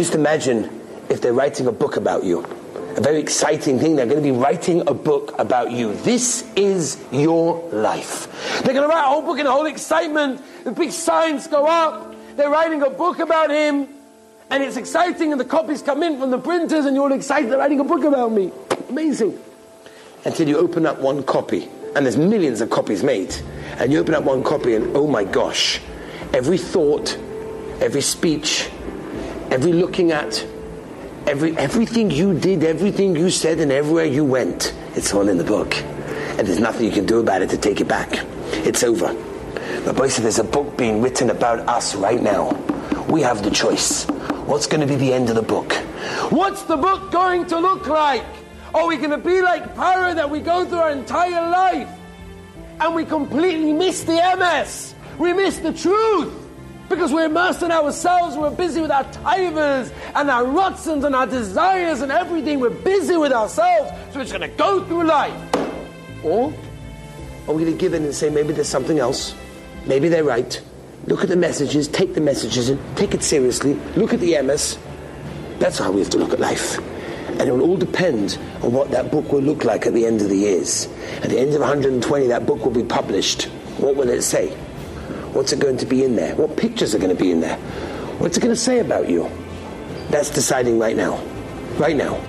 Just imagine if they're writing a book about you. A very exciting thing. They're going to be writing a book about you. This is your life. They're going to write a whole book in whole excitement. The big signs go up. They're writing a book about him. And it's exciting, and the copies come in from the printers, and you're all excited. They're writing a book about me. Amazing. Until you open up one copy, and there's millions of copies made, and you open up one copy, and oh my gosh, every thought, every speech, every looking at, every everything you did, everything you said, and everywhere you went, it's all in the book, and there's nothing you can do about it to take it back. It's over. But boy said there's a book being written about us right now. We have the choice. What's going to be the end of the book? What's the book going to look like? Are we going to be like Paro that we go through our entire life and we completely miss the emes? We miss the truth because we're immersed in ourselves. We're busy with our tivers and our rutzens and our desires and everything. We're busy with ourselves, so we're just going to go through life. Or are we going to give in and say maybe there's something else? Maybe they're right. Look at the messages, take the messages and take it seriously. Look at the emes. That's how we have to look at life. And it will all depend on what that book will look like at the end of the years. At the end of 120, that book will be published. What will it say? What's it going to be in there? What pictures are going to be in there? What's it going to say about you? That's deciding right now. Right now.